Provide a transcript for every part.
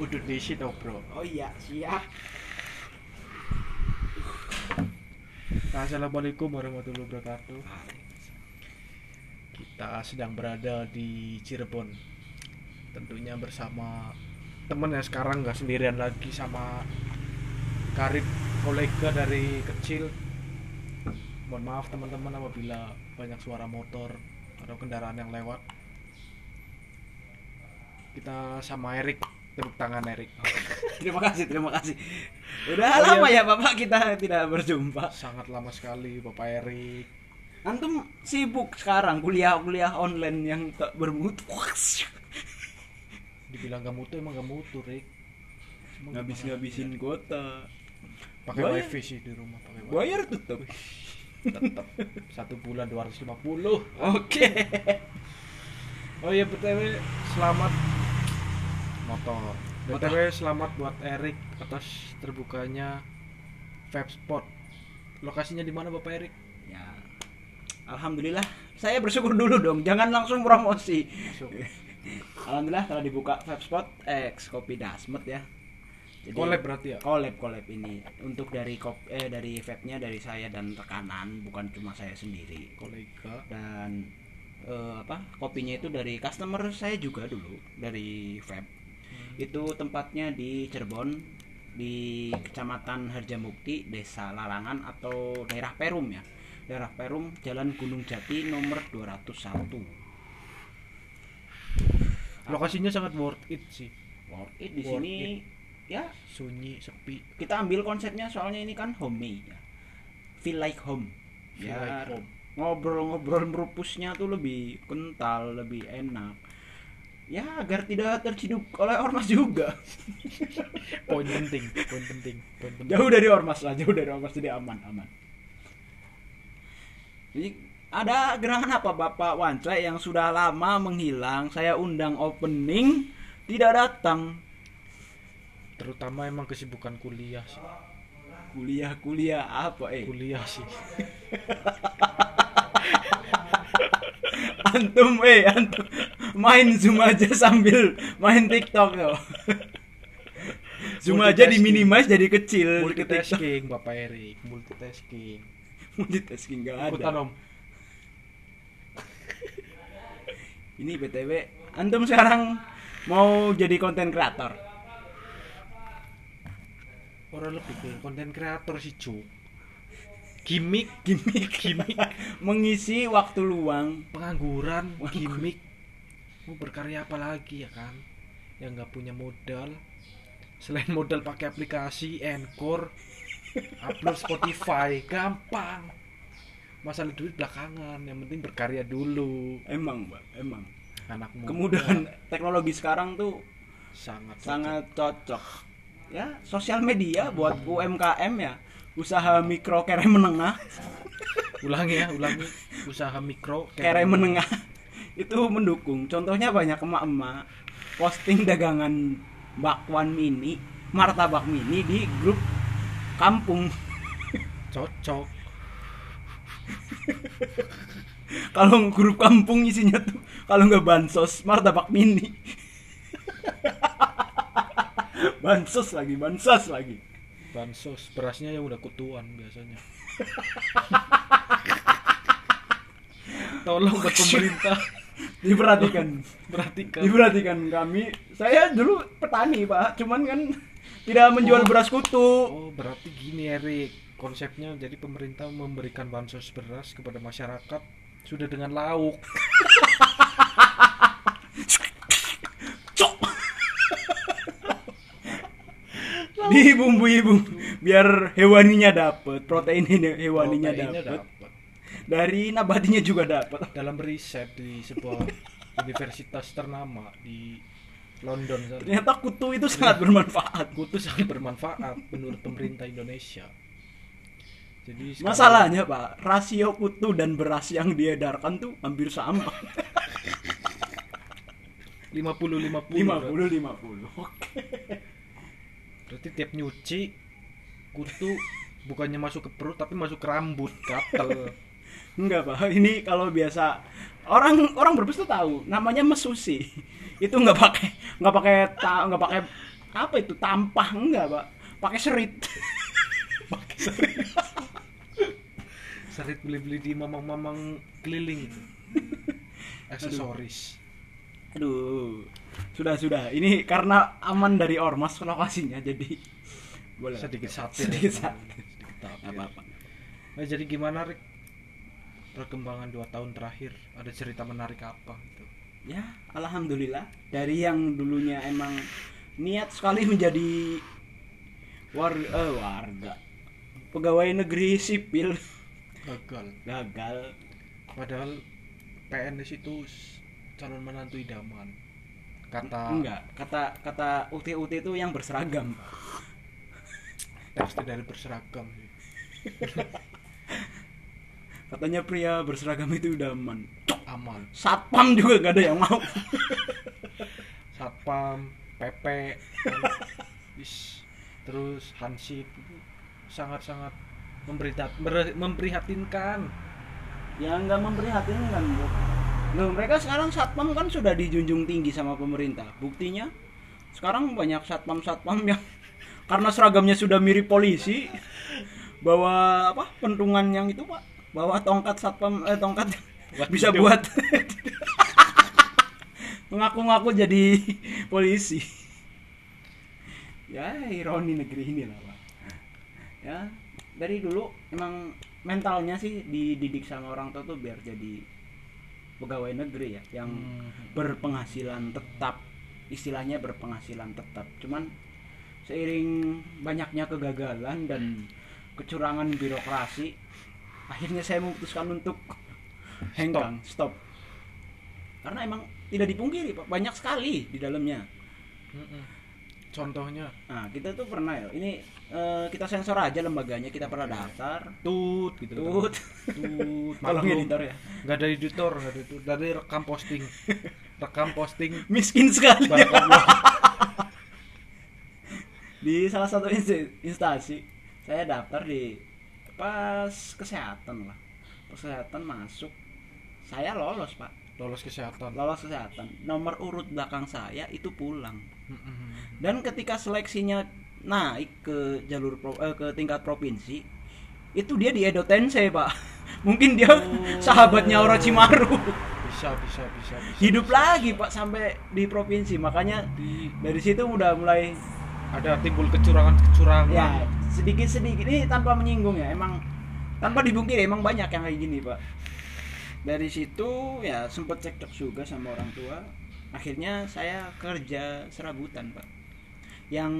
Udah diisi tau bro. Oh iya, siap. Assalamualaikum warahmatullahi wabarakatuh. Kita sedang berada di Cirebon. Tentunya bersama temen yang sekarang nggak sendirian lagi sama Karib kolega dari kecil. Mohon maaf teman-teman apabila banyak suara motor atau kendaraan yang lewat. Kita sama Erik Tepuk tangan Erik Terima kasih, terima kasih. Udah Oh, lama iya. ya Bapak kita tidak berjumpa. Sangat lama sekali Bapak Erik Antum sibuk sekarang kuliah-kuliah online yang tak bermutu. Dibilang gak mutu emang gak mutu Rik Ngabis-ngabisin kuota. pakai wifi sih di rumah pakai wifi Bayar tetap. tetap satu bulan 250 Oke. oh iya btw selamat motor btw selamat buat Erik atas terbukanya vape spot lokasinya di mana bapak Erik Ya. Alhamdulillah. Saya bersyukur dulu dong. Jangan langsung promosi. Alhamdulillah telah dibuka vape spot X kopi dasmet ya. Jadi- collab berarti ya collab collab ini untuk dari kop eh dari vape-nya dari saya dan rekanan bukan cuma saya sendiri kolega dan eh, apa kopinya itu dari customer saya juga dulu dari vape itu tempatnya di Cirebon di Kecamatan Harjamukti Desa Larangan atau daerah Perum ya. Daerah Perum Jalan Gunung Jati nomor 201 lokasinya sangat worth it sih. Worth it di Worth sini ya. Sunyi sepi. Kita ambil konsepnya soalnya ini kan homey ya. feel like home. Feel ya like home. ngobrol-ngobrol merupusnya tuh lebih kental lebih enak ya agar tidak terciduk oleh ormas juga. Poin penting poin penting poin penting. Jauh dari ormas lah jauh dari ormas jadi aman aman. Jadi ada gerangan apa Bapak Wanca yang sudah lama menghilang? Saya undang opening tidak datang. Terutama emang kesibukan kuliah sih. Kuliah kuliah apa eh? Kuliah sih antum eh antum. Main zoom aja sambil main TikTok yo. zoom aja Multitasking. diminimize jadi kecil ke multitasking bapak Erik. Multitasking. Multitasking ikutan ada. om. Ini btw antum sekarang mau jadi konten kreator? Orang lebih ke konten kreator sih cu gimmick. Gimmick. Gimmick. Mengisi waktu luang. Pengangguran gimmick. Mau berkarya apa lagi ya kan? Yang nggak punya modal. Selain modal pakai aplikasi Anchor upload Spotify gampang. Masalah duit belakangan yang penting berkarya dulu. Emang mbak. Emang. Anak muda. Kemudahan teknologi sekarang tuh sangat sangat cocok. ya sosial media buat UMKM ya usaha mikro kere menengah. Ulangi ya ulangi. Usaha mikro kere menengah. itu mendukung. Contohnya banyak emak-emak. Posting dagangan bakwan mini martabak mini di grup kampung. Cocok. Kalau grup kampung isinya tuh kalau nggak bansos martabak mini. Bansos lagi bansos lagi bansos. Berasnya yang udah kutuan biasanya. Tolong buat pemerintah. Diperhatikan. Perhatikan diperhatikan kami. Saya dulu petani pak. Cuman kan tidak menjual Oh. beras kutu. Oh berarti gini Erik. Konsepnya jadi pemerintah memberikan bansos beras kepada masyarakat sudah dengan lauk Cok. Dibumbui bumbu biar hewaninya dapet protein ini hewaninya dapet. dapat. dari nabatinya juga dapat dalam riset di sebuah universitas ternama di London sana. ternyata kutu itu sangat bermanfaat. Kutu sangat bermanfaat menurut pemerintah Indonesia. Jadi sekarang- masalahnya pak rasio kutu dan beras yang diedarkan tuh hampir sama. 50 50 50 50 oke Berarti tiap nyuci kutu bukannya masuk ke perut tapi masuk ke rambut, gatel. Enggak pak, ini kalau biasa orang orang berbes tuh tahu namanya mesusi. Itu nggak pakai nggak pakai nggak pakai apa itu tampah enggak pak. Pakai serit. Pakai serit. Serit beli-beli di mamang-mamang keliling. Itu aksesoris. Aduh sudah sudah. Ini karena aman dari ormas lokasinya jadi boleh. Sedikit satir sedikit satir. Sedikit satir. apa apa Nah, jadi gimana Rick perkembangan dua tahun terakhir? Ada cerita menarik apa gitu? Ya alhamdulillah. Dari yang dulunya emang niat sekali menjadi warga eh, warga. Pegawai negeri sipil. Gagal. Gagal. Padahal PNS itu calon menantu idaman kata enggak kata kata UT UT itu yang berseragam. Tekstil dari berseragam katanya pria berseragam itu udah aman. Aman. satpam juga gak ada yang mau. Satpam PP terus hansip memberita- ber- memprihatinkan. Ya nggak memprihatinkan bro Loh, mereka sekarang satpam kan sudah dijunjung tinggi sama pemerintah. Buktinya sekarang banyak satpam satpam yang karena seragamnya sudah mirip polisi bawa apa pentungan yang itu pak. Bawa tongkat satpam eh tongkat Buat bisa hidup. buat mengaku-ngaku jadi polisi. Ya ironi negeri ini lah pak. Ya dari dulu emang mentalnya sih dididik sama orang tua tuh biar jadi pegawai negeri ya yang Hmm. berpenghasilan tetap istilahnya berpenghasilan tetap. Cuman seiring banyaknya kegagalan dan kecurangan birokrasi akhirnya saya memutuskan untuk hengkang stop. karena emang tidak dipungkiri pak. Banyak sekali di dalamnya. Mm-mm. Contohnya? Nah kita tuh pernah ya ini eh, kita sensor aja lembaganya kita pernah daftar. Tut gitu. Tut. Tut. Tolong maklum. editor ya. Nggak ada editor nggak ada itu dari rekam posting. Rekam posting. Miskin sekali. Di salah satu instansi saya daftar di pas kesehatan lah. Pas kesehatan masuk. Saya lolos pak. Lolos kesehatan. Lolos kesehatan. Nomor urut belakang saya itu pulang. Dan ketika seleksinya naik ke jalur pro- eh, ke tingkat provinsi itu dia di Edo Tensei pak. Mungkin dia Oh. sahabatnya Orochimaru. Bisa bisa bisa bisa hidup bisa. lagi pak sampai di provinsi. Makanya Di- dari situ udah mulai ada timbul kecurangan kecurangan ya sedikit sedikit ini tanpa menyinggung ya emang tanpa dibungkiri emang banyak yang kayak gini pak. Dari situ ya sempet cekcok juga sama orang tua akhirnya saya kerja serabutan pak. Yang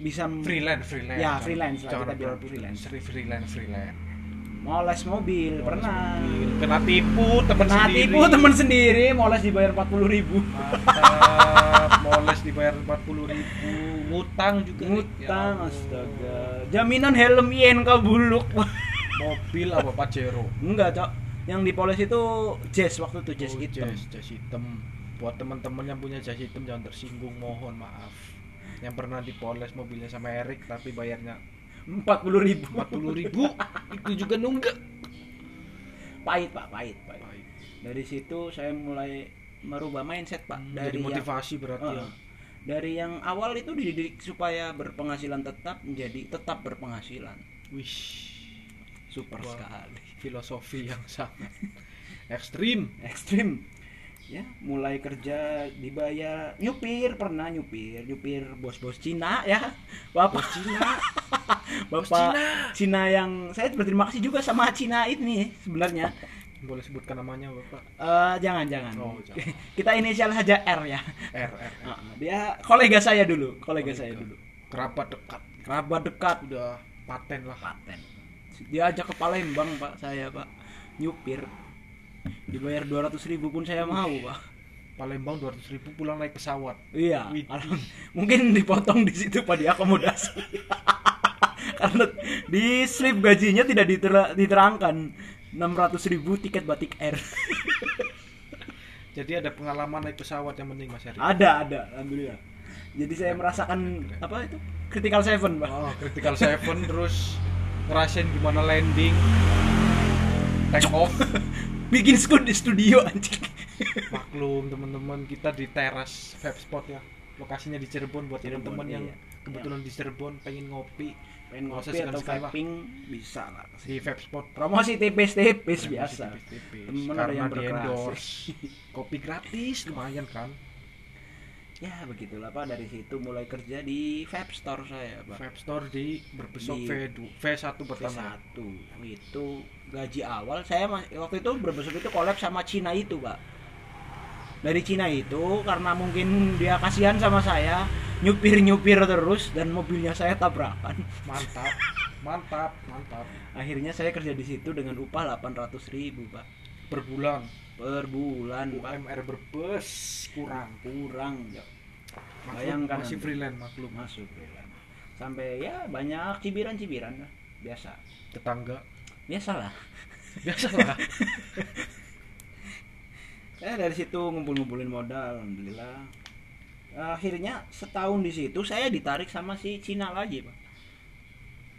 bisa freelance freelance. Ya, freelance lah, kita bilang freelance. Free- freelance freelance. Moles mobil pernah. kena tipu temen kena sendiri. tipu temen sendiri moles dibayar 40.000 ribu. Mantap moles dibayar 40 ribu. Ngutang juga. Ya ngutang Allah. astaga. Jaminan helm INK buluk mobil apa Pajero enggak cok. Yang dipoles itu jazz waktu itu jazz Oh, hitam. Jas hitam buat teman-teman yang punya jas hitam jangan tersinggung mohon maaf. Yang pernah dipoles mobilnya sama Erik tapi bayarnya empat puluh ribu. 40 ribu? Itu juga nunggak. Pahit pak pahit pahit. Dari situ saya mulai merubah mindset pak. Hmm, dari dari yang, motivasi berarti ya? Heeh. dari yang awal itu dididik supaya berpenghasilan tetap menjadi tetap berpenghasilan. Wish. Super Wah. sekali. filosofi yang sangat ekstrim. Ekstrim ya mulai kerja dibayar. Nyupir pernah nyupir. Nyupir bos-bos Cina ya. Bapak. Bos Cina? Bos bapak Cina. Cina yang saya berterima kasih juga sama Cina ini sebenarnya. Boleh sebutkan namanya bapak? Eh, jangan jangan. Oh, jangan. kita inisial saja R ya. R R, R. Dia kolega saya dulu kolega, saya dulu. Kerabat dekat. Kerabat dekat. Udah paten lah. Paten. Diajak ke Palembang pak saya pak. Nyupir dibayar 200.000 ribu pun saya mau pak. Palembang 200 ribu pulang naik pesawat. Iya mungkin dipotong di situ pak diakomodasi karena di slip gajinya tidak ditera- diterangkan. 600.000 ribu tiket batik air. Jadi ada pengalaman naik pesawat yang penting mas Erik ada ada alhamdulillah. Jadi saya merasakan apa itu? Critical seven pak. Oh, critical seven terus ngerasain gimana landing take off bikin school di studio anjing. Maklum teman-teman kita di teras vape spot ya. Lokasinya di Cirebon buat teman-teman yang iya. kebetulan di Cirebon pengen ngopi. Pengen ngopi atau vaping bisa lah. Di vape spot. Promosi tipis-tipis biasa. tipis-tipis. Temen ada karena yang di endorse. Kopi gratis lumayan kan ya begitulah pak. Dari situ mulai kerja di vape store saya pak. Vape store di berbesok Di- V2 V1 pertama. V1 itu gaji awal saya waktu itu berbesok itu collab sama Cina itu pak. Dari Cina itu karena mungkin dia kasihan sama saya nyupir nyupir terus dan mobilnya saya tabrakan. Mantap. Mantap mantap. Akhirnya saya kerja di situ dengan upah 800.000 ribu pak per bulan. Per bulan UMR berbes kurang. Kurang. Ya. Maklum, Bayangkan masih freelance maklum. Masuk freelance. sampai ya banyak cibiran cibiran lah. Biasa. Tetangga. Biasalah. Biasalah. Saya dari situ ngumpul-ngumpulin modal alhamdulillah. Akhirnya setahun di situ saya ditarik sama si Cina lagi pak.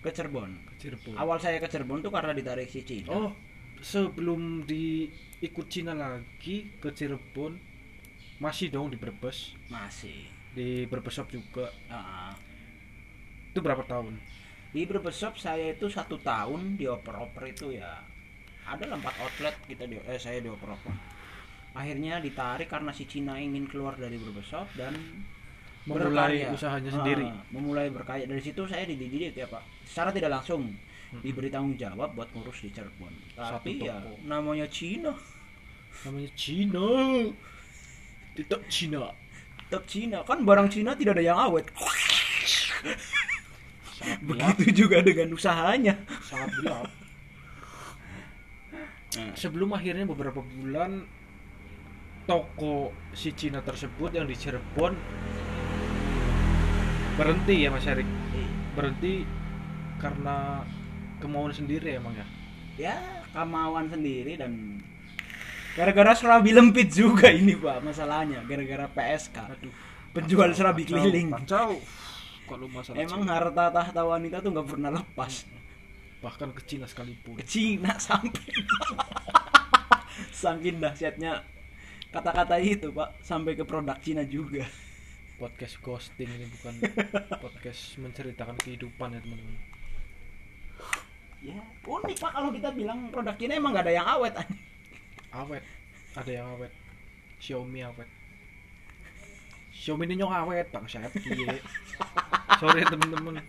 Ke Cirebon. Cirebon. Awal saya ke Cirebon tuh karena ditarik si Cina. Oh sebelum diikut Cina lagi ke Cirebon masih dong di Brebes. Masih. Di Brebes Shop juga. Ah, itu berapa tahun? Di Brebes Shop saya itu satu tahun di oper-oper itu ya. Ada empat outlet kita di eh saya di oper-oper akhirnya ditarik karena si Cina ingin keluar dari Brebes Shop dan memulai berkarya. usahanya Ah, sendiri. memulai berkarya. Dari situ saya dididik ya pak. Secara tidak langsung diberi tanggung jawab buat ngurus di Cirebon. Tapi Satu ya toko. namanya Cina. Namanya Cina. Tidak Cina. Tetap Cina. Kan barang Cina tidak ada yang awet. Sangat gelap. Begitu juga dengan usahanya. Sangat gelap. Sebelum akhirnya beberapa bulan toko si Cina tersebut yang di Cirebon berhenti ya Mas Erik? Berhenti karena kemauan sendiri emang ya? Ya kemauan sendiri dan gara-gara serabi lempit juga ini pak masalahnya gara-gara PSK aduh. Penjual kacau, serabi kacau, keliling. kacau. Kalau masalah emang harta tahta wanita tuh nggak pernah lepas. Bahkan ke Cina sekalipun. Ke Cina sampai saking dahsyatnya kata-kata itu pak sampai ke produk Cina juga. Podcast ghosting ini bukan podcast menceritakan kehidupan ya teman-teman ya unik pak. Kalau kita bilang produk Cina emang nggak ada yang awet awet. Ada yang awet. Xiaomi awet. Xiaomi ini nyong awet bang saya sorry temen-temen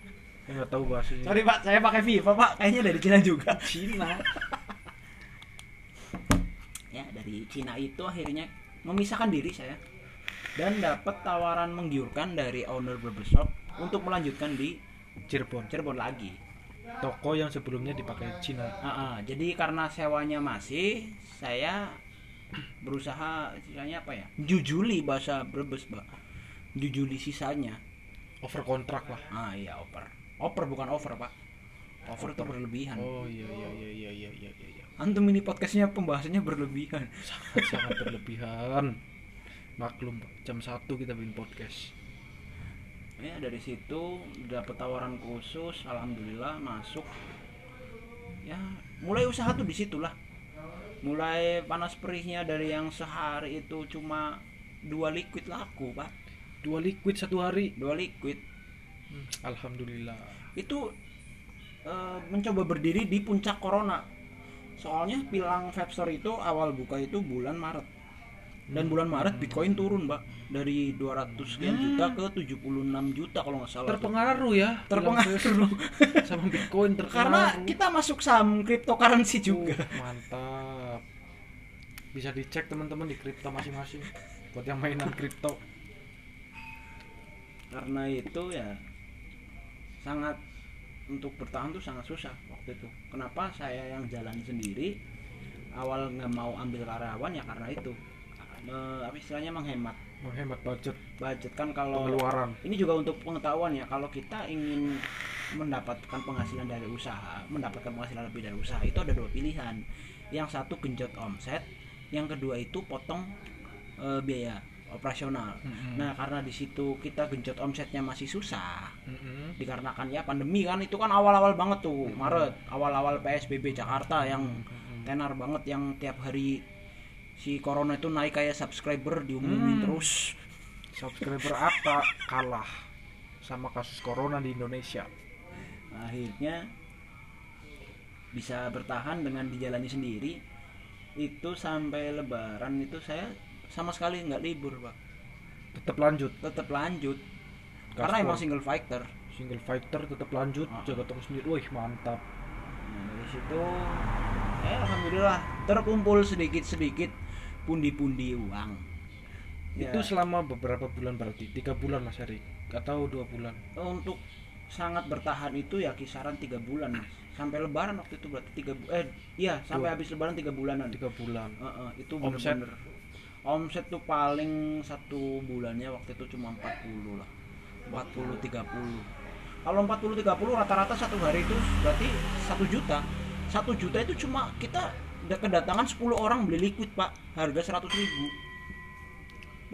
nggak tahu bahasanya. Sorry pak. Saya pakai Viva pak. Kayaknya dari Cina juga. Cina. Ya dari Cina itu akhirnya memisahkan diri saya. Dan dapat tawaran menggiurkan dari owner barbershop untuk melanjutkan di Cirebon. Cirebon lagi toko yang sebelumnya dipakai Cina. Uh, uh, jadi karena sewanya masih saya berusaha istilahnya apa ya? Jujuli bahasa Brebes, Pak. Jujuli sisanya. Over kontrak lah. Ah iya, over. Over bukan over, Pak. Over, itu berlebihan. Oh iya iya, iya iya iya iya iya iya. Antum ini podcastnya pembahasannya berlebihan. Sangat sangat berlebihan. Maklum, Jam satu kita bikin podcast ya dari situ dapat tawaran khusus alhamdulillah masuk. Ya mulai usaha tuh di situlah mulai panas perihnya dari yang sehari itu cuma dua liquid laku pak. Dua liquid satu hari? Dua liquid. Hmm, alhamdulillah. Itu eh, mencoba berdiri di puncak corona. Soalnya pilang vape store itu awal buka itu bulan Maret dan bulan Maret Bitcoin turun mbak. Dari 200 sekian juta ke 76 juta kalau nggak salah tuh. terpengaruh. ya Terpengaruh. sama Bitcoin terpengaruh. karena kita masuk saham cryptocurrency juga. Uh, mantap. Bisa dicek teman-teman di kripto masing-masing buat yang mainan kripto. Karena itu ya sangat untuk bertahan tuh sangat susah waktu itu. Kenapa saya yang jalan sendiri awal nggak mau ambil karyawan ya karena itu Me- apa istilahnya menghemat. Menghemat budget. Budget. Kan kalau pengeluaran. ini juga untuk pengetahuan ya kalau kita ingin mendapatkan penghasilan dari usaha mendapatkan penghasilan lebih dari usaha itu ada dua pilihan. Yang satu genjot omset yang kedua itu potong eh, biaya operasional. Mm-mm. nah karena di situ kita genjot omsetnya masih susah Mm-mm. dikarenakan ya pandemi kan itu kan awal-awal banget tuh Maret awal-awal PSBB Jakarta yang tenar banget yang tiap hari si corona itu naik kayak subscriber diumumin Hmm. terus. Subscriber apa kalah sama kasus corona di Indonesia? Akhirnya bisa bertahan dengan dijalani sendiri. Itu sampai lebaran itu saya sama sekali nggak libur pak. Tetap lanjut? Tetap lanjut. Gaspol. karena emang single fighter. single fighter tetap lanjut Ah. jaga toko sendiri. Wih mantap. Nah, dari situ eh alhamdulillah terkumpul sedikit sedikit pundi-pundi uang. Ya, itu selama beberapa bulan berarti? Tiga bulan mas Erik atau dua bulan. Untuk sangat bertahan itu ya kisaran tiga bulan Mas. sampai lebaran waktu itu berarti tiga bu- eh iya sampai Dua. habis lebaran tiga bulanan. Tiga bulan. Heeh, itu Omset? bener-bener. Omset tuh paling satu bulannya waktu itu cuma 40 lah. 40 30 kalau 40 30 rata-rata satu hari itu berarti satu juta. Satu juta itu cuma kita kedatangan 10 orang beli liquid pak. Harga 100 ribu.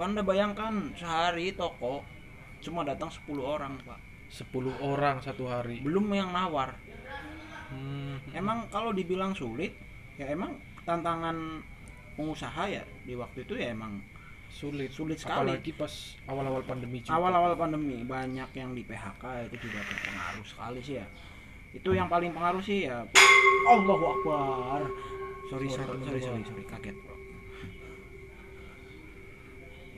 Anda bayangkan sehari toko cuma datang 10 orang pak. 10 orang satu hari. Belum yang nawar. Hmm. emang kalau dibilang sulit ya emang tantangan pengusaha ya di waktu itu ya emang sulit. Sulit sekali. apalagi pas awal-awal pandemi juga. Awal-awal pandemi banyak yang di PHK itu juga berpengaruh sekali sih ya. Itu yang paling pengaruh sih ya. Allahu Akbar sorry sorry sorry sorry, sorry kaget bro.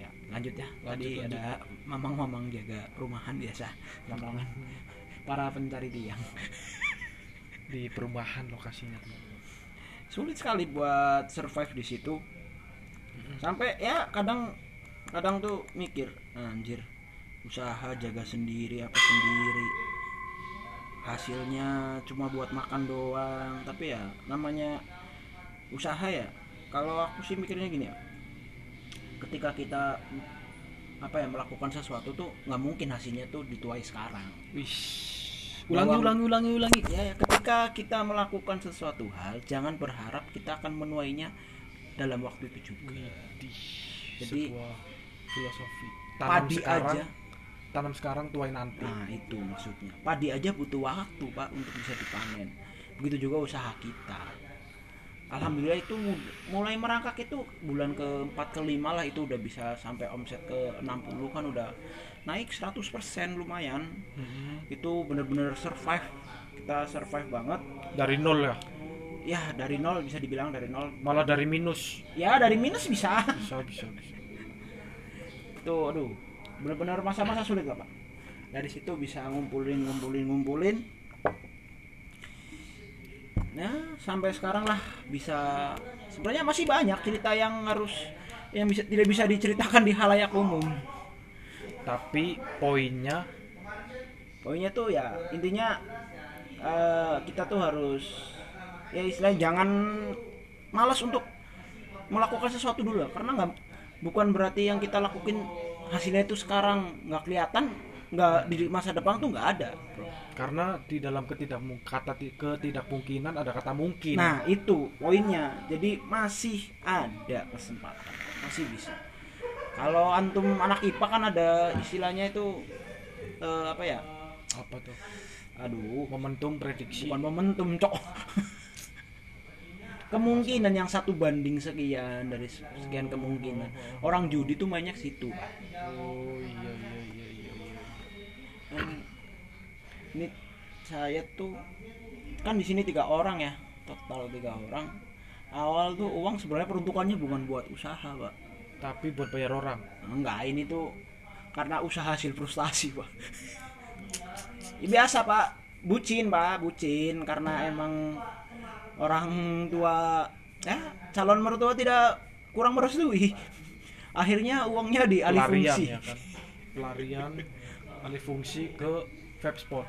Ya lanjut ya. Lanjut, tadi lanjut. ada mamang-mamang jaga perumahan biasa. Belakangan para pencari tiang. Di perumahan lokasinya teman-teman. sulit sekali buat survive di situ. Sampai ya kadang kadang tuh mikir anjir usaha jaga sendiri apa sendiri. Hasilnya cuma buat makan doang. Tapi ya namanya usaha ya. Kalau aku sih mikirnya gini ya. Ketika kita apa ya melakukan sesuatu tuh nggak mungkin hasilnya tuh dituai sekarang. Wish. ulangi ulangi ulangi ulangi ya, ya ketika kita melakukan sesuatu hal jangan berharap kita akan menuainya dalam waktu itu juga. Widih, Jadi, sebuah filosofi. Tanam padi sekarang aja tanam sekarang tuai nanti. Nah itu maksudnya. Padi aja butuh waktu pak untuk bisa dipanen. Begitu juga usaha kita Alhamdulillah itu mulai merangkak itu bulan keempat kelima lah itu udah bisa sampai omset ke 60 kan udah naik 100% lumayan. Mhm. itu bener-bener survive. Kita survive banget. Dari nol ya? Ya dari nol bisa dibilang dari nol. Malah dari minus. Ya dari minus bisa. Bisa bisa bisa. Tuh aduh benar-benar masa-masa sulit lah pak. Dari situ bisa ngumpulin ngumpulin ngumpulin nah sampai sekarang lah bisa sebenarnya masih banyak cerita yang harus yang bisa tidak bisa diceritakan di halayak umum tapi poinnya poinnya tuh ya intinya eh, kita tuh harus ya istilahnya jangan malas untuk melakukan sesuatu dulu lah. karena nggak bukan berarti yang kita lakuin hasilnya itu sekarang nggak kelihatan nggak di masa depan tuh nggak ada bro. Karena di dalam ketidakmung kata ti- ketidakmungkinan ada kata mungkin. Nah itu poinnya. Jadi masih ada kesempatan. Masih bisa. Kalau antum anak IPA kan ada istilahnya itu eh, apa ya? Apa tuh? Aduh. Momentum prediksi. Bukan momentum cok. Kemungkinan yang satu banding sekian dari sekian kemungkinan. Orang judi tuh mainnya ke situ. Oh iya iya iya iya, iya. Ini saya tuh kan di sini tiga orang ya total tiga orang. Awal tuh uang sebenarnya peruntukannya bukan buat usaha pak. Tapi buat bayar orang? Enggak ini tuh karena usaha hasil frustasi pak. Ya, biasa pak. Bucin pak bucin. Karena emang orang tua ya calon mertua tidak kurang merestui. Akhirnya uangnya dialih fungsi. ya kan? Pelarian alih fungsi ke vape spot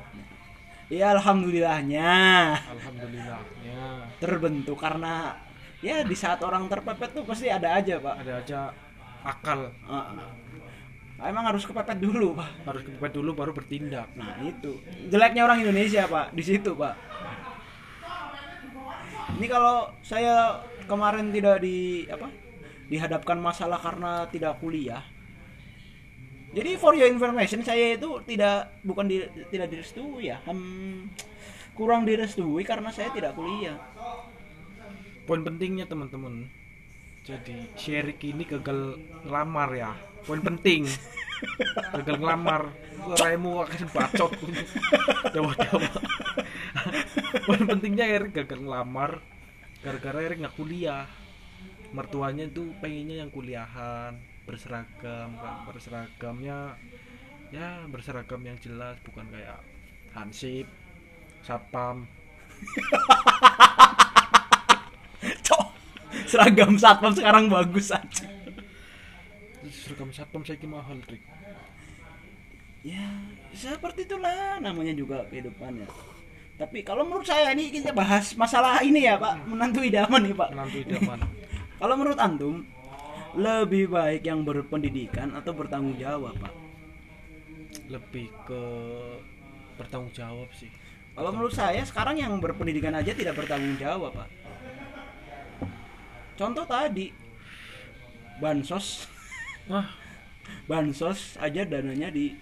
ya alhamdulillahnya. Alhamdulillahnya. Terbentuk karena ya di saat orang terpepet tuh pasti ada aja pak. Ada aja akal. Nah, emang harus kepepet dulu pak. Harus kepepet dulu baru bertindak. Nah itu. Jeleknya orang Indonesia pak di situ pak. Ini kalau saya kemarin tidak di apa dihadapkan masalah karena tidak kuliah jadi for your information saya itu tidak bukan di, tidak direstui ya. Hmm, kurang direstui karena saya tidak kuliah. Poin pentingnya teman-teman. Jadi Sherik ini gagal lamar ya. Poin penting. Gagal ngelamar. Raimu akan bacot. Dawa dawa poin pentingnya Erik gagal ngelamar. Gara-gara Erik nggak kuliah. Mertuanya tuh pengennya yang kuliahan berseragam kan berseragamnya ya berseragam yang jelas bukan kayak hansip satpam Cok. Seragam satpam sekarang bagus aja. seragam satpam saya mahal trik Ya, seperti itulah namanya juga kehidupan ya. Tapi kalau menurut saya ini kita bahas masalah ini ya, Pak, menantu idaman nih, Pak. menantu idaman Kalau menurut antum lebih baik yang berpendidikan atau bertanggung jawab, Pak? lebih ke bertanggung jawab sih Kalau menurut saya sekarang yang berpendidikan aja tidak bertanggung jawab, Pak. Contoh tadi bansos, wah bansos aja dananya di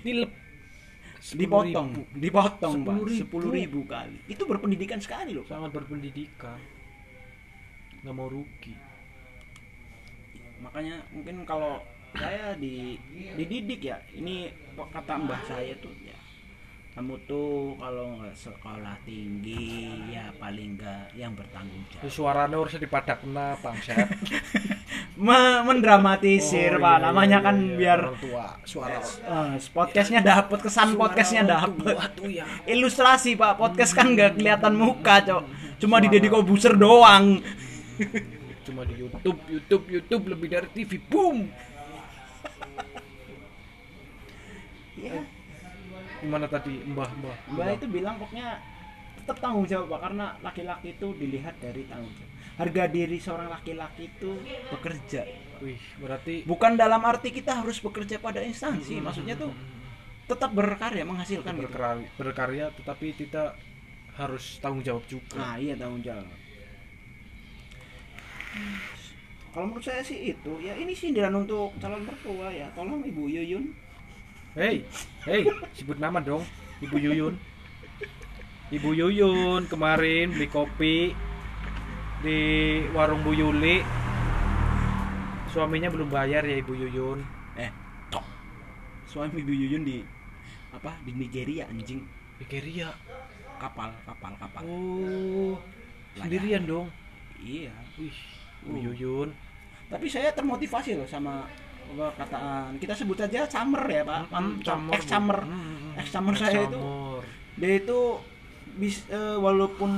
ini lep dipotong, dipotong, Pak, 10.000. sepuluh ribu kali. Itu berpendidikan sekali loh. sangat berpendidikan nggak mau rugi makanya mungkin kalau saya di dididik ya ini kata mbah saya tuh ya kamu tuh kalau nggak sekolah tinggi ya paling nggak yang bertanggung jawab. Suaranya harusnya dipadakna bangsat. Me- mendramatisir Oh, pak. iya, namanya iya, kan iya, biar orang tua suara. Eh, podcastnya dapet kesan podcastnya suara dapet. tua tuh ya. Ilustrasi pak. Podcast kan nggak kelihatan muka cok. Cuma di. Deddy Kobuser doang cuma di YouTube YouTube YouTube lebih dari TV boom ya gimana tadi mbah mbah Mbak itu bilang pokoknya tetap tanggung jawab Pak karena laki-laki itu dilihat dari tanggung jawab. Harga diri seorang laki-laki itu bekerja. wih berarti Bukan dalam arti kita harus bekerja pada instansi, maksudnya tuh tetap berkarya menghasilkan gitu. berkarya, berkarya tetapi kita harus tanggung jawab juga Nah, iya tanggung jawab. Kalau menurut saya sih itu ya ini sindiran untuk calon mertua ya. Tolong Ibu Yuyun Hei, hei, sebut nama dong, Ibu Yuyun. Ibu Yuyun kemarin beli kopi di warung Bu Yuli. Suaminya belum bayar ya Ibu Yuyun. eh tok. Suami Ibu Yuyun di apa? Di Nigeria anjing. Nigeria. Kapal, kapal, kapal. Oh, sendirian dong. Iya. Wih. Yuyun. Tapi saya termotivasi loh sama kataan kita sebut saja Summer ya Pak. Hmm, camur, ex. Summer. Hmm, hmm, hmm. Ex Summer saya itu dia itu bis eh, walaupun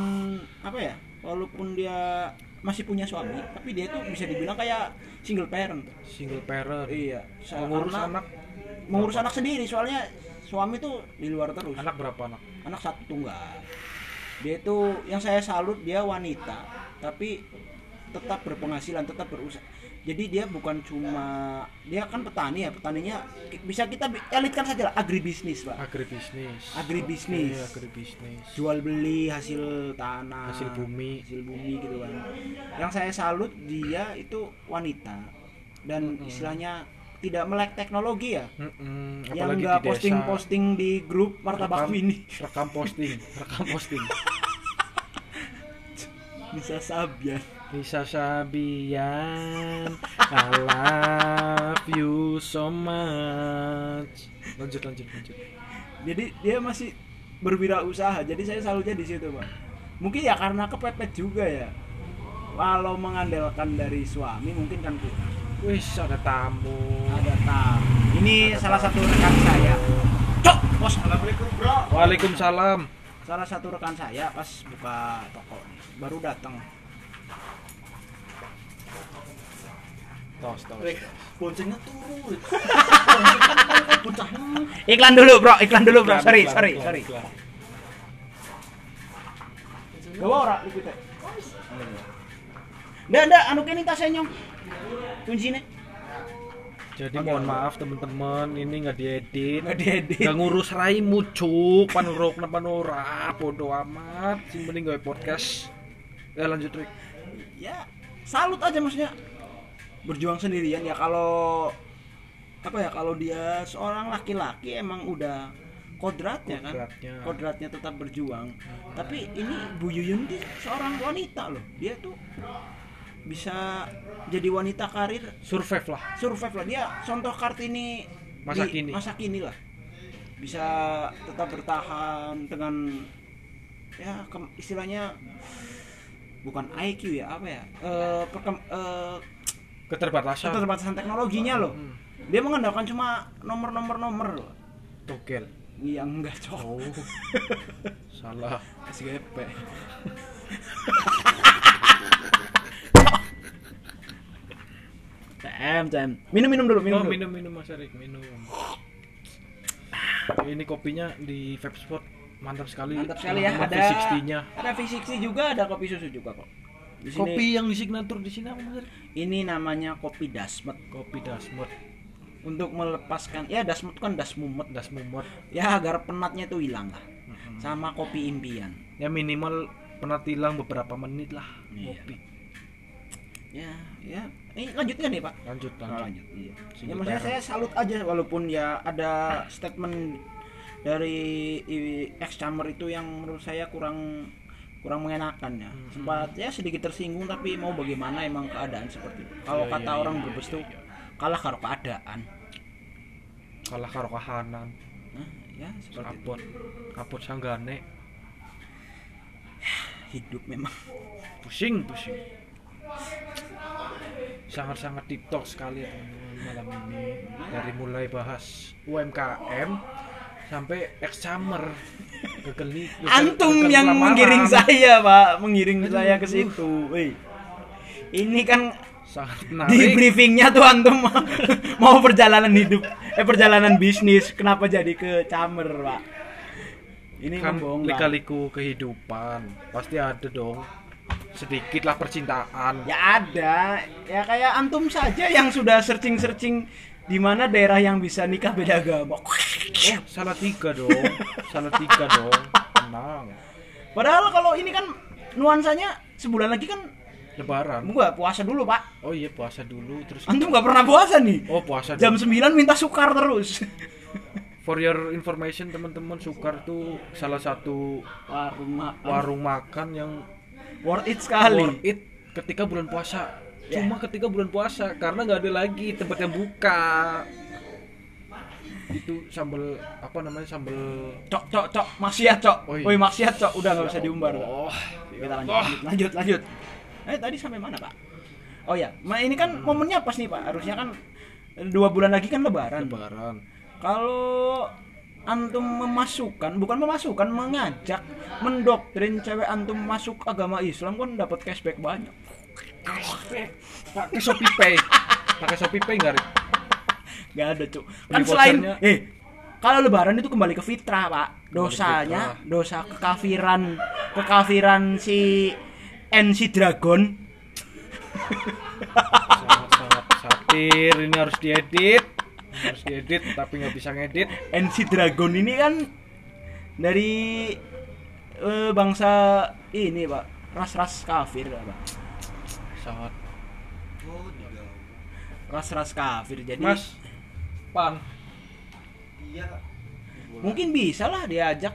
apa ya? Walaupun dia masih punya suami, tapi dia itu bisa dibilang kayak single parent. single parent. Iya. Sa- Mengurus anak mengurus anak sendiri soalnya suami tuh di luar terus. anak berapa anak? anak satu tunggal dia itu yang saya salut dia wanita tapi tetap berpenghasilan tetap berusaha jadi dia bukan cuma dia kan petani ya petaninya bisa kita elitkan saja lah agribisnis pak Agribisnis. Agribisnis. Iya, agribisnis. jual beli hasil tanah Hasil bumi. hasil bumi gitu kan yang saya salut dia itu wanita dan istilahnya tidak melek teknologi ya Mm-mm, yang apalagi nggak di desa. posting-posting di grup martabak Rekam- mini rekam posting rekam posting bisa sabian Bisa Sabian. I love you so much. Lanjut lanjut lanjut. Jadi dia masih berwirausaha. Jadi saya salutnya di situ pak. Mungkin ya karena kepepet juga ya. Kalau mengandalkan dari suami mungkin kan kurang wis ada tamu. Ada tamu. Ini salah satu rekan saya. Cok bos. Assalamualaikum bro. Waalaikumsalam. Salah satu rekan saya pas buka toko baru datang tos tos boncengnya turun. Iklan dulu bro. Iklan dulu bro. Sorry iklan, sorry iklan, sorry. Gak ora liquidnya. Ndak ndak anu kene tasnya nyong. Kuncine. jadi mohon maaf teman-teman. Ini nggak diedit. Nggak diedit. nggak ngurus raimu cuk. Panuruk napa ora. Bodo amat. Sing penting gawe podcast. Ya lanjut Rick Ya, salut aja maksudnya. Berjuang sendirian ya kalau apa ya kalau dia seorang laki-laki emang udah kodratnya kan? Kodratnya. kodratnya tetap berjuang. Tapi ini Bu Yuyun ini seorang wanita loh. Dia tuh bisa jadi wanita karir. Survive lah. Survive lah. Dia contoh kartini Masa di kini. masa kini lah. Bisa tetap bertahan dengan ya istilahnya bukan IQ ya apa ya? Eh perkem- eh, keterbatasan. keterbatasan teknologinya loh. Hmm. dia mengandalkan cuma nomor-nomor nomor loh. Togel iya enggak cok. Oh. Salah. SGP CM CM minum minum dulu minum oh dulu. minum minum mas Erik minum. Ini kopinya di vape spot mantap sekali. Mantap sekali ya. Ada V60 nya ada V60 juga ada kopi susu juga kok. Di sini kopi yang di signatur di sini apa Erik? ini namanya kopi dasmet kopi dasmut. Untuk melepaskan ya dasmet kan das mumet das mumut ya agar penatnya itu hilang lah. Sama kopi impian. Ya minimal pernah hilang beberapa menit lah Iya. kopi. Ya ya. Ini lanjutkan nih pak? Lanjut Nah, lanjut. lanjut. Iya. Ya maksudnya saya salut aja walaupun ya ada statement dari ex chamber itu yang menurut saya kurang kurang mengenakan ya. Hmm. sempat ya sedikit tersinggung tapi mau bagaimana emang keadaan seperti itu. Kalau Iya, kata iya, orang iya, berbes iya, tuh iya. kalah karo keadaan. Kalah karo kahanan. Nah, ya seperti itu. Kapot kapot sanggane. Hidup memang. Pusing pusing. Sangat-sangat tiktok sekali ya teman-teman malam ini. Dari mulai bahas UMKM sampai ex summer kegeli antum yang mengiring saya pak. Mengiring saya ke situ. Wih. ini kan sangat di briefingnya tuh antum mau perjalanan hidup eh perjalanan bisnis kenapa jadi ke Camer pak? Ini kan lika-liku kehidupan. Pasti ada dong. Sedikit lah percintaan. Ya ada. Ya kayak antum saja yang sudah searching searching di mana daerah yang bisa nikah beda agama? Oh salah tiga dong. Salah tiga dong. Tenang. Padahal kalau ini kan nuansanya sebulan lagi kan lebaran. Gua puasa dulu pak. Oh iya puasa dulu. Terus antum nggak pernah puasa nih? Oh puasa jam dulu. 9 minta sukar terus. For your information teman-teman sukar tuh salah satu warung makan. warung makan yang worth it sekali. worth it ketika bulan puasa Ya. cuma ketika bulan puasa karena nggak ada lagi tempat yang buka. Itu sambal apa namanya sambal cok cok cok maksiat cok. Oh, iya. woi maksiat cok. Udah nggak usah diumbar. Pak. oh kita lanjut, lanjut lanjut lanjut. Eh tadi sampai mana pak? Oh ya ma- ini kan momennya pas nih pak. Harusnya kan dua bulan lagi kan lebaran. Lebaran. Kalau antum memasukkan bukan memasukkan mengajak mendoktrin cewek antum masuk agama Islam kan dapat cashback banyak pakai shopee pay. Pakai shopee pay nggak Rik? nggak ada cuk. Kan selain eh kalau lebaran itu kembali ke fitrah pak. Dosanya dosa kekafiran kekafiran si NC Dragon. Sangat sangat satir. Ini harus diedit. Harus diedit tapi nggak bisa ngedit. NC Dragon ini kan dari eh, bangsa ini pak. Ras-ras kafir pak sangat ras-ras kafir jadi mas. Pan. Mungkin bisa lah diajak.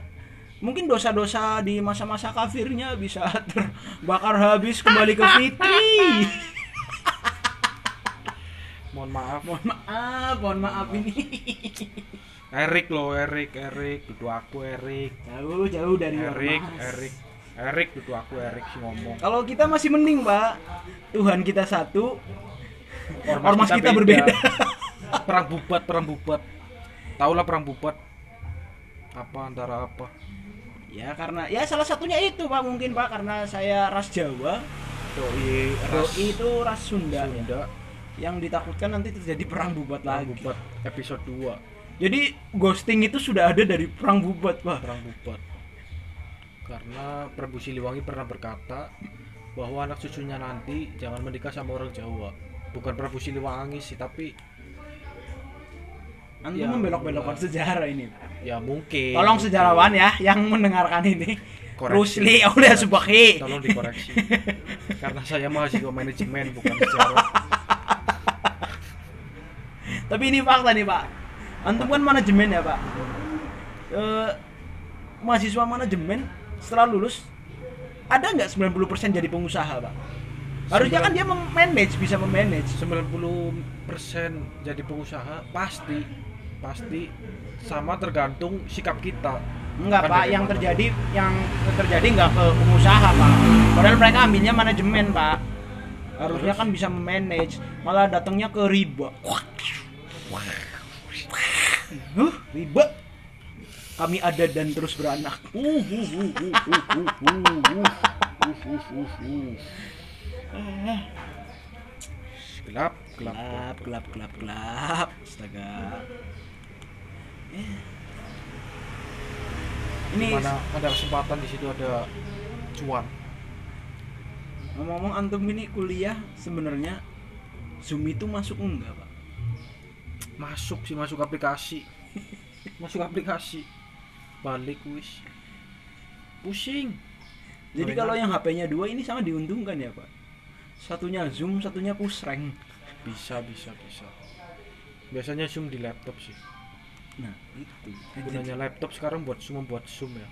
Mungkin dosa-dosa di masa-masa kafirnya bisa terbakar habis kembali ke fitri. Mohon maaf. Mohon maaf mohon maaf ini. Erik loh Erik Erik. Duduk aku Erik. Jauh jauh dari Erik. Erik Erik. Duduk aku Erik sih ngomong. Kalau kita masih mending pak Tuhan kita satu. Ormas ormas kita kita, beda. berbeda. Perang bubat perang bubat taulah perang bubat apa antara apa? Ya karena ya salah satunya itu pak mungkin pak karena saya ras Jawa. Doi ras Doi itu ras Sunda, ya. Sunda. Yang ditakutkan nanti terjadi perang bubat perang lagi. bubat episode 2 jadi ghosting itu sudah ada dari perang bubat pak. Perang bubat karena Prabu Siliwangi pernah berkata bahwa anak cucunya nanti jangan menikah sama orang Jawa bukan Prabu Siliwangi sih tapi Antum Ya, membelok-belokkan sejarah ini. ya mungkin Tolong sejarawan ya yang mendengarkan ini. Koreksi. Rusli oleh Subaki. tolong dikoreksi karena saya mahasiswa manajemen bukan sejarah Tapi ini fakta nih Pak. Antum kan manajemen ya Pak. Eh, mahasiswa manajemen setelah lulus ada nggak 90% jadi pengusaha Pak? harusnya kan dia memanage bisa memanage 90% jadi pengusaha pasti pasti sama tergantung sikap kita Enggak Kan pak, yang mana? terjadi yang terjadi nggak ke pengusaha pak. Padahal mereka ambilnya manajemen pak. Harusnya Terus? kan bisa memanage, malah datangnya ke riba. Huh, riba. Kami ada dan terus beranak. Gelap gelap Gelap, gelap, gelap, gelap. Astaga. Eh. Ini mana ada kesempatan di situ ada cuan Ngomong-ngomong antum ini kuliah sebenarnya Zoom itu masuk enggak, Pak? masuk sih masuk aplikasi masuk aplikasi balik wis pusing Jadi Gorengan. kalau yang HP-nya dua ini sama diuntungkan ya, Pak? Satunya Zoom, satunya push rank. bisa bisa bisa biasanya zoom di laptop sih Nah, itu. gunanya laptop sekarang buat semua buat zoom ya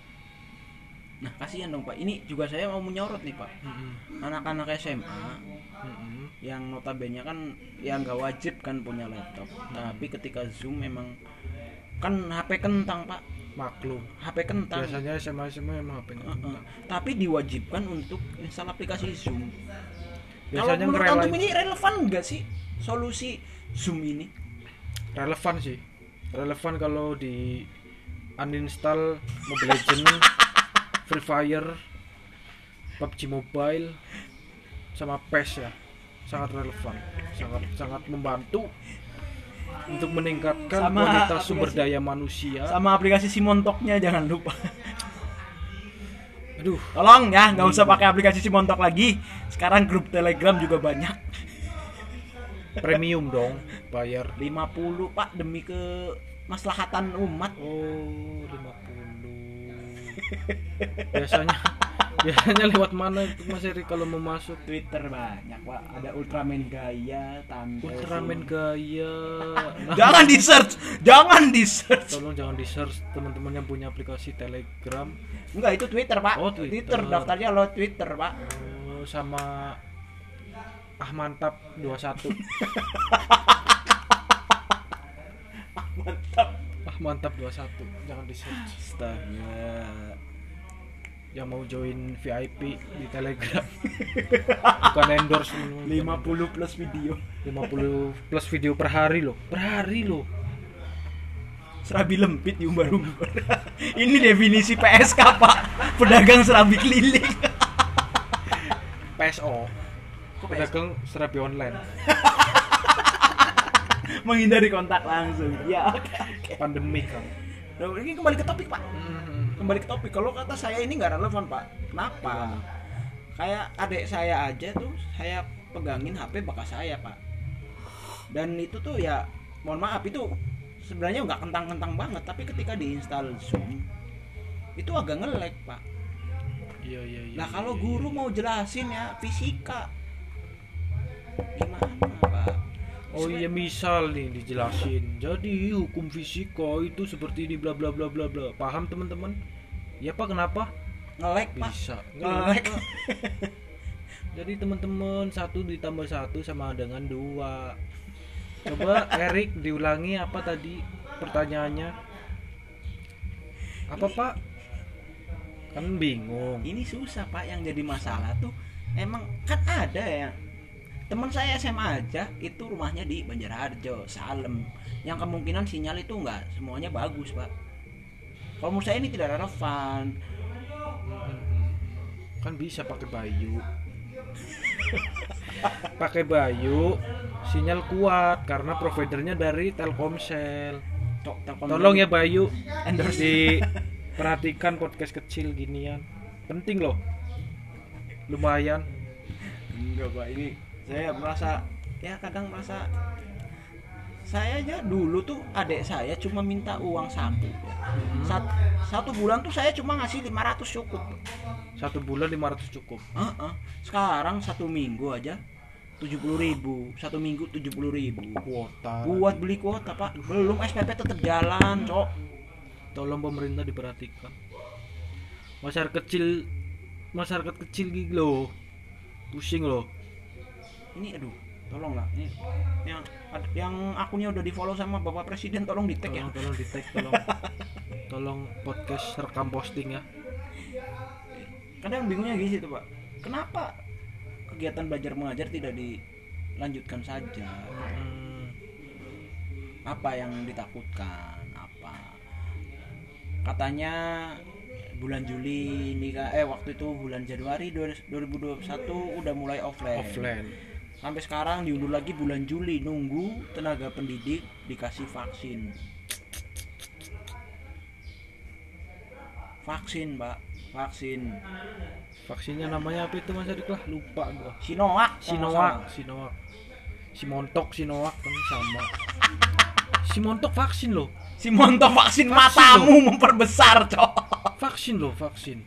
Nah, kasihan dong, Pak. Ini juga saya mau menyorot nih, Pak. Anak-anak SMA yang notabene kan yang nggak wajib kan punya laptop. Tapi ketika Zoom memang kan HP kentang, Pak. Maklum HP kentang. biasanya SMA SMA emang HP-nya Heeh. Tapi diwajibkan untuk install aplikasi Zoom. Kalau biasanya menurut ngerelain antum ini relevan nggak sih solusi Zoom ini? relevan sih relevan kalau di uninstall Mobile Legends Free Fire PUBG Mobile sama PES ya sangat relevan sangat sangat membantu untuk meningkatkan Sama kualitas sumber aplikasi- daya manusia Sama aplikasi Simontoknya jangan lupa. aduh Tolong ya, nggak usah pakai aplikasi Simontok lagi. Sekarang grup Telegram juga banyak. premium dong bayar 50 Pak demi ke maslahatan umat. oh 50 biasanya biasanya lewat mana itu Mas Eri kalau mau masuk Twitter banyak Pak. Ada Ultraman Gaya, Tante. Ultraman gaya Nah, Jangan di search, jangan di search. tolong jangan di search teman-teman yang punya aplikasi Telegram Enggak itu Twitter Pak. Oh, Twitter. daftarnya lo Twitter Pak. oh, sama ah mantap 21 Mantap. ah mantap 21 jangan di search Astaga. Yang mau join VIP di Telegram bukan endorse teman-teman. 50 plus video. 50 plus video per hari loh per hari loh Serabi lempit diumbar-umbar. Ini definisi PSK Pak. Pedagang serabi keliling. PSO pedagang serabi online Menghindari kontak langsung. Ya. oke, pandemi kan Nah, ini kembali ke topik Pak. Mhm. Kembali ke topik. Kalau kata saya ini nggak relevan Pak. Kenapa? Kayak adik saya aja tuh saya pegangin HP bekas saya Pak. Dan itu tuh ya mohon maaf itu sebenarnya nggak kentang-kentang banget tapi ketika diinstal Zoom itu agak ngelek Pak. iya iya iya Nah kalau iya, guru iya. mau jelasin ya fisika gimana? Oh iya misal nih dijelasin. Jadi hukum fisika itu seperti ini bla bla bla bla bla. Paham teman-teman? Ya Pak kenapa? Ngelek Pak. Bisa. Ngelek. Jadi teman-teman satu ditambah satu sama dengan dua. Coba Erik diulangi apa tadi pertanyaannya? Apa Pak? Kan bingung. Ini susah Pak yang jadi masalah tuh emang kan ada ya teman saya SMA aja itu rumahnya di Banjarharjo, Salem yang kemungkinan sinyal itu nggak semuanya bagus Pak. Kalau menurut saya ini tidak relevan. Kan bisa pakai Bayu. pakai Bayu sinyal kuat karena providernya dari Telkomsel. Tok, telpon Tolong ya Bayu Endorse. diperhatikan podcast kecil ginian. Penting loh. Lumayan. Enggak pak ini saya merasa ya kadang merasa saya aja dulu tuh adik saya cuma minta uang saku Sat- satu bulan tuh saya cuma ngasih 500 cukup Satu bulan 500 cukup. Heeh. sekarang satu minggu aja 70.000 ribu satu minggu 70.000 ribu Kuota. buat beli kuota pak belum SPP tetap jalan cok Tolong pemerintah diperhatikan. Masyarakat kecil masyarakat kecil gitu loh. Pusing loh. Ini aduh tolong lah. Ini yang yang akunnya udah di follow sama bapak presiden tolong di tag ya. Tolong di tag tolong. Tolong podcast rekam posting ya. Kadang bingungnya gitu pak. Kenapa kegiatan belajar mengajar tidak dilanjutkan saja? Hmm, apa yang ditakutkan? Apa? Katanya bulan Juli ini eh waktu itu bulan Januari 2021 udah mulai offline. offline Sampai sekarang diundur lagi bulan Juli nunggu tenaga pendidik dikasih vaksin. Vaksin, Pak. Vaksin. vaksinnya namanya apa itu mas Adik lah lupa gua Sinovac. Sinovac. Sinovac Simontok Sinovac kan sama Simontok vaksin loh Simonto vaksin, Vaksin matamu memperbesar, Cok. vaksin loh vaksin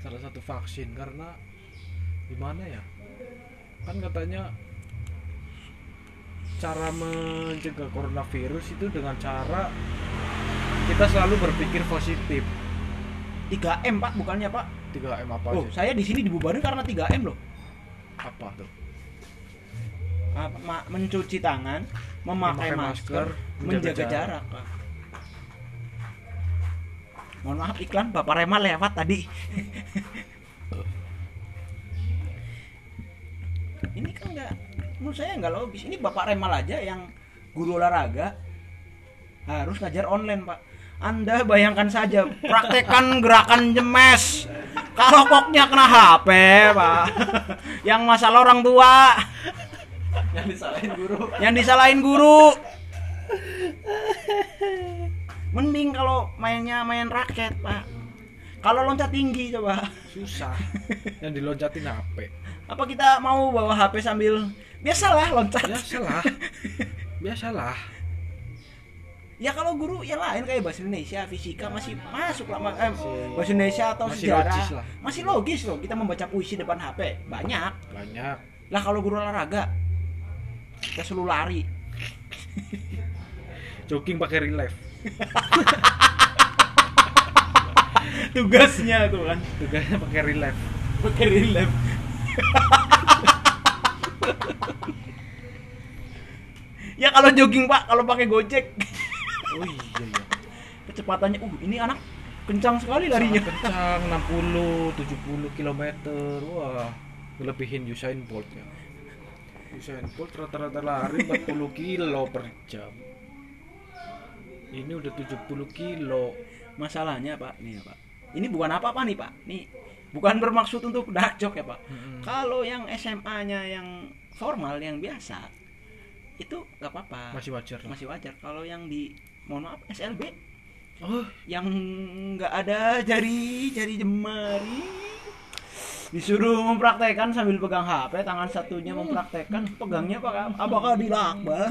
salah satu vaksin karena gimana ya kan katanya cara mencegah coronavirus itu dengan cara kita selalu berpikir positif 3M, Pak, bukannya, Pak? 3M apa Oh, aja? saya di sini dibubarin karena 3M loh. apa tuh Apa, ma- mencuci tangan, memakai, Memakai masker, masker, menjaga, menjaga jarak. Pak. Mohon maaf iklan Bapak Rema lewat tadi. Ini kan nggak, menurut saya nggak logis. Ini Bapak Remal aja yang guru olahraga harus ngajar online Pak. Anda bayangkan saja praktekan gerakan jemes. Kalau koknya kena HP Pak, yang masalah orang tua. Yang disalahin guru. Yang disalahin guru. Mending kalau mainnya main raket pak. Kalau loncat tinggi coba. Susah. Yang diloncatin HP apa kita mau bawa HP sambil biasalah loncat? Biasalah. Biasalah. Ya kalau guru ya lain kayak bahasa Indonesia fisika masih masuk lah eh, bahasa Indonesia atau masih sejarah. logis lah. masih logis loh kita membaca puisi depan HP banyak. Banyak. Lah kalau guru olahraga kita selalu lari. Jogging pakai relief tugasnya tuh kan. Tugasnya pakai relief pakai relief ya kalau jogging pak kalau pakai gojek. Oh iya iya. Kecepatannya uh ini anak kencang sekali larinya. Sangat kencang 60 70 km wah ngelebihin Usain Bolt ya Usain Bolt rata-rata lari 40 kilo per jam. Ini udah 70 kilo. Masalahnya pak nih ya pak. Ini bukan apa-apa nih pak. Nih bukan bermaksud untuk dakjok ya pak. Mm-mm. kalau yang SMA-nya yang formal yang biasa itu nggak apa-apa. Masih wajar. Masih wajar. Kalau yang di mohon maaf SLB oh. Yang nggak ada jari jari jemari disuruh mempraktekkan sambil pegang HP tangan satunya mempraktekkan pegangnya pak apakah dilakban?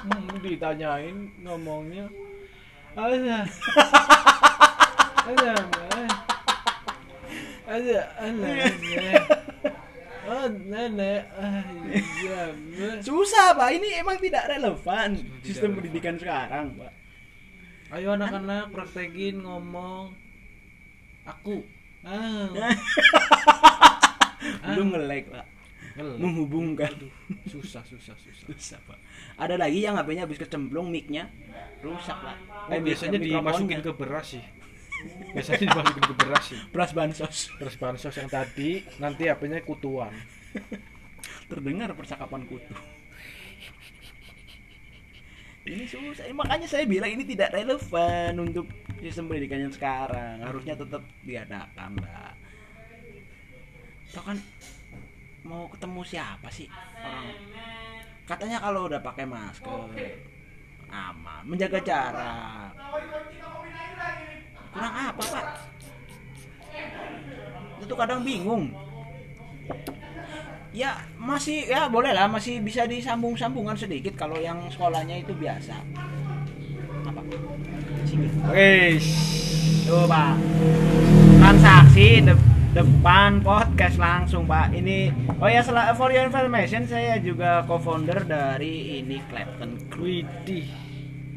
Hmm, ditanyain ngomongnya. Ada ada ada ada Oh, nenek, ah, iya, susah pak. Ini emang tidak relevan sistem pendidikan sekarang pak. Ayo anak-anak praktekin ngomong. Aku. Ah. belum nge-like pak. Ngelek. menghubungkan. Aduh, susah susah susah. susah pak. Ada lagi yang HP-nya habis kecemplung mic-nya? Rusak pak. Eh, biasanya dimasukin ke beras sih. Biasanya dimasukin ke beras sih. beras bansos. Terus bansos yang tadi nanti HP-nya kutuan. terdengar percakapan kutu. Ini susah. Eh, makanya saya bilang ini tidak relevan untuk sistem pendidikan yang sekarang. Harusnya tetap diadakan lah Toh kan mau ketemu siapa sih orang? Katanya kalau udah pakai masker aman. Menjaga jarak kurang apa pak? Itu kadang bingung. Ya masih ya boleh lah masih bisa disambung-sambungan sedikit kalau yang sekolahnya itu biasa. Apa? Tuh pak. Transaksi de- depan podcast langsung pak. Ini oh ya sel- for your information saya juga co-founder dari ini Clapton Widih.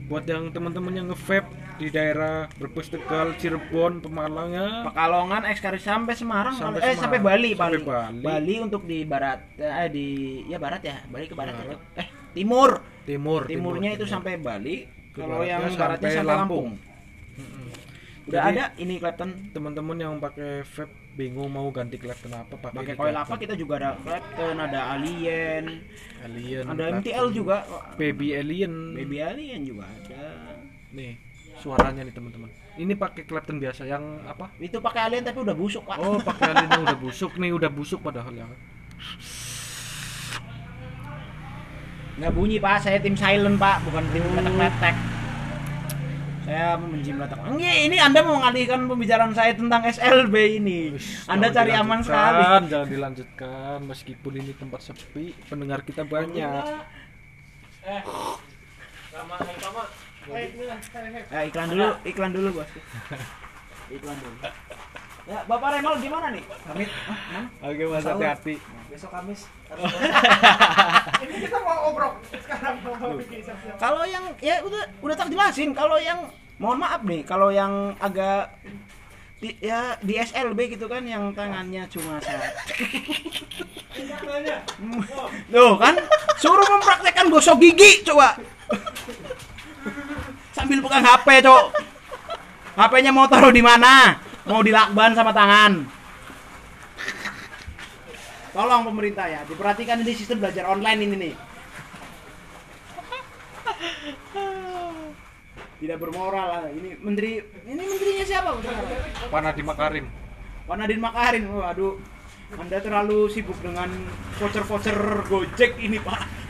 Buat yang teman-teman yang nge-vape di daerah Brebes Tegal Cirebon Pemalang ya Pekalongan ekskari sampai Semarang Sampai eh Semarang. sampai Bali Sampai paling. Bali. untuk di barat eh di ya barat ya Bali ke barat, Barat. ya, eh timur timur timurnya itu timur. sampai Bali Ke kalau yang baratnya baratnya sampai sampai Lampung. Lampung, udah Jadi, ada ini Clapton teman-teman yang pakai vape bingung mau ganti Clapton apa pakai pakai Clapton. apa kita juga ada Clapton ada Alien alien ada. MTL juga baby alien Baby Alien juga ada nih suaranya nih teman-teman. Ini pakai Clapton biasa yang apa? Itu pakai Alien tapi udah busuk pak. Oh pakai alien yang udah busuk nih udah busuk padahal ya. Nggak bunyi pak. Saya tim silent pak bukan tim letek-letek saya membenci meletak. Ini, ini anda mau mengalihkan pembicaraan saya tentang SLB ini. Wis, anda cari aman sekali. jangan dilanjutkan. Meskipun ini tempat sepi pendengar kita banyak. Eh, sama sama. Eh, iklan dulu iklan dulu bosku iklan dulu. Ya bapak Remal gimana nih? Pamit ah, mana? oke mas hati-hati. Besok Kamis. Ini kita mau obrol sekarang mau bikin kalau yang ya udah udah tak jelasin. Kalau yang mohon maaf nih kalau yang agak di, ya di SLB gitu kan yang tangannya cuma saya Tuh kan? Suruh mempraktekkan gosok gigi coba sambil pegang HP cok. HP-nya mau taruh di mana? Mau dilakban sama tangan. Tolong pemerintah ya diperhatikan ini sistem belajar online ini nih. Tidak bermoral lah ini menteri ini menterinya siapa Nadiem Makarim Pak Nadine Makarin waduh. Anda terlalu sibuk dengan voucher-voucher Gojek ini pak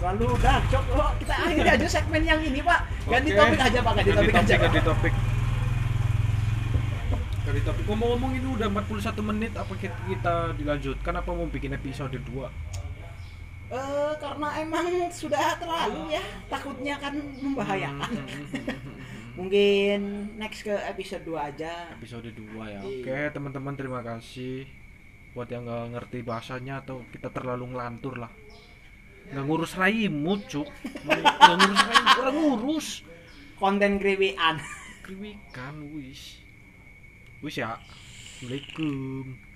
Lalu udah cok. Oh, kita akhiri aja segmen yang ini pak. Ganti Oke. topik aja pak ganti topik aja. Pak. ganti topik. Ganti topik. Ngomong-ngomong ini udah 41 menit. Apa kita, kita dilanjutkan? Apa mau bikin episode 2 Eh, karena emang sudah terlalu ya takutnya kan membahayakan. Mungkin next ke episode 2 aja. Episode 2 ya. Iya. oke teman-teman terima kasih. Buat yang nggak ngerti bahasanya atau kita terlalu ngelantur lah nggak ngurus raimu cuk. Nggak ngurus raimu orang ngurus. Konten kriwian kriwikan wis. Wis ya. Assalamualaikum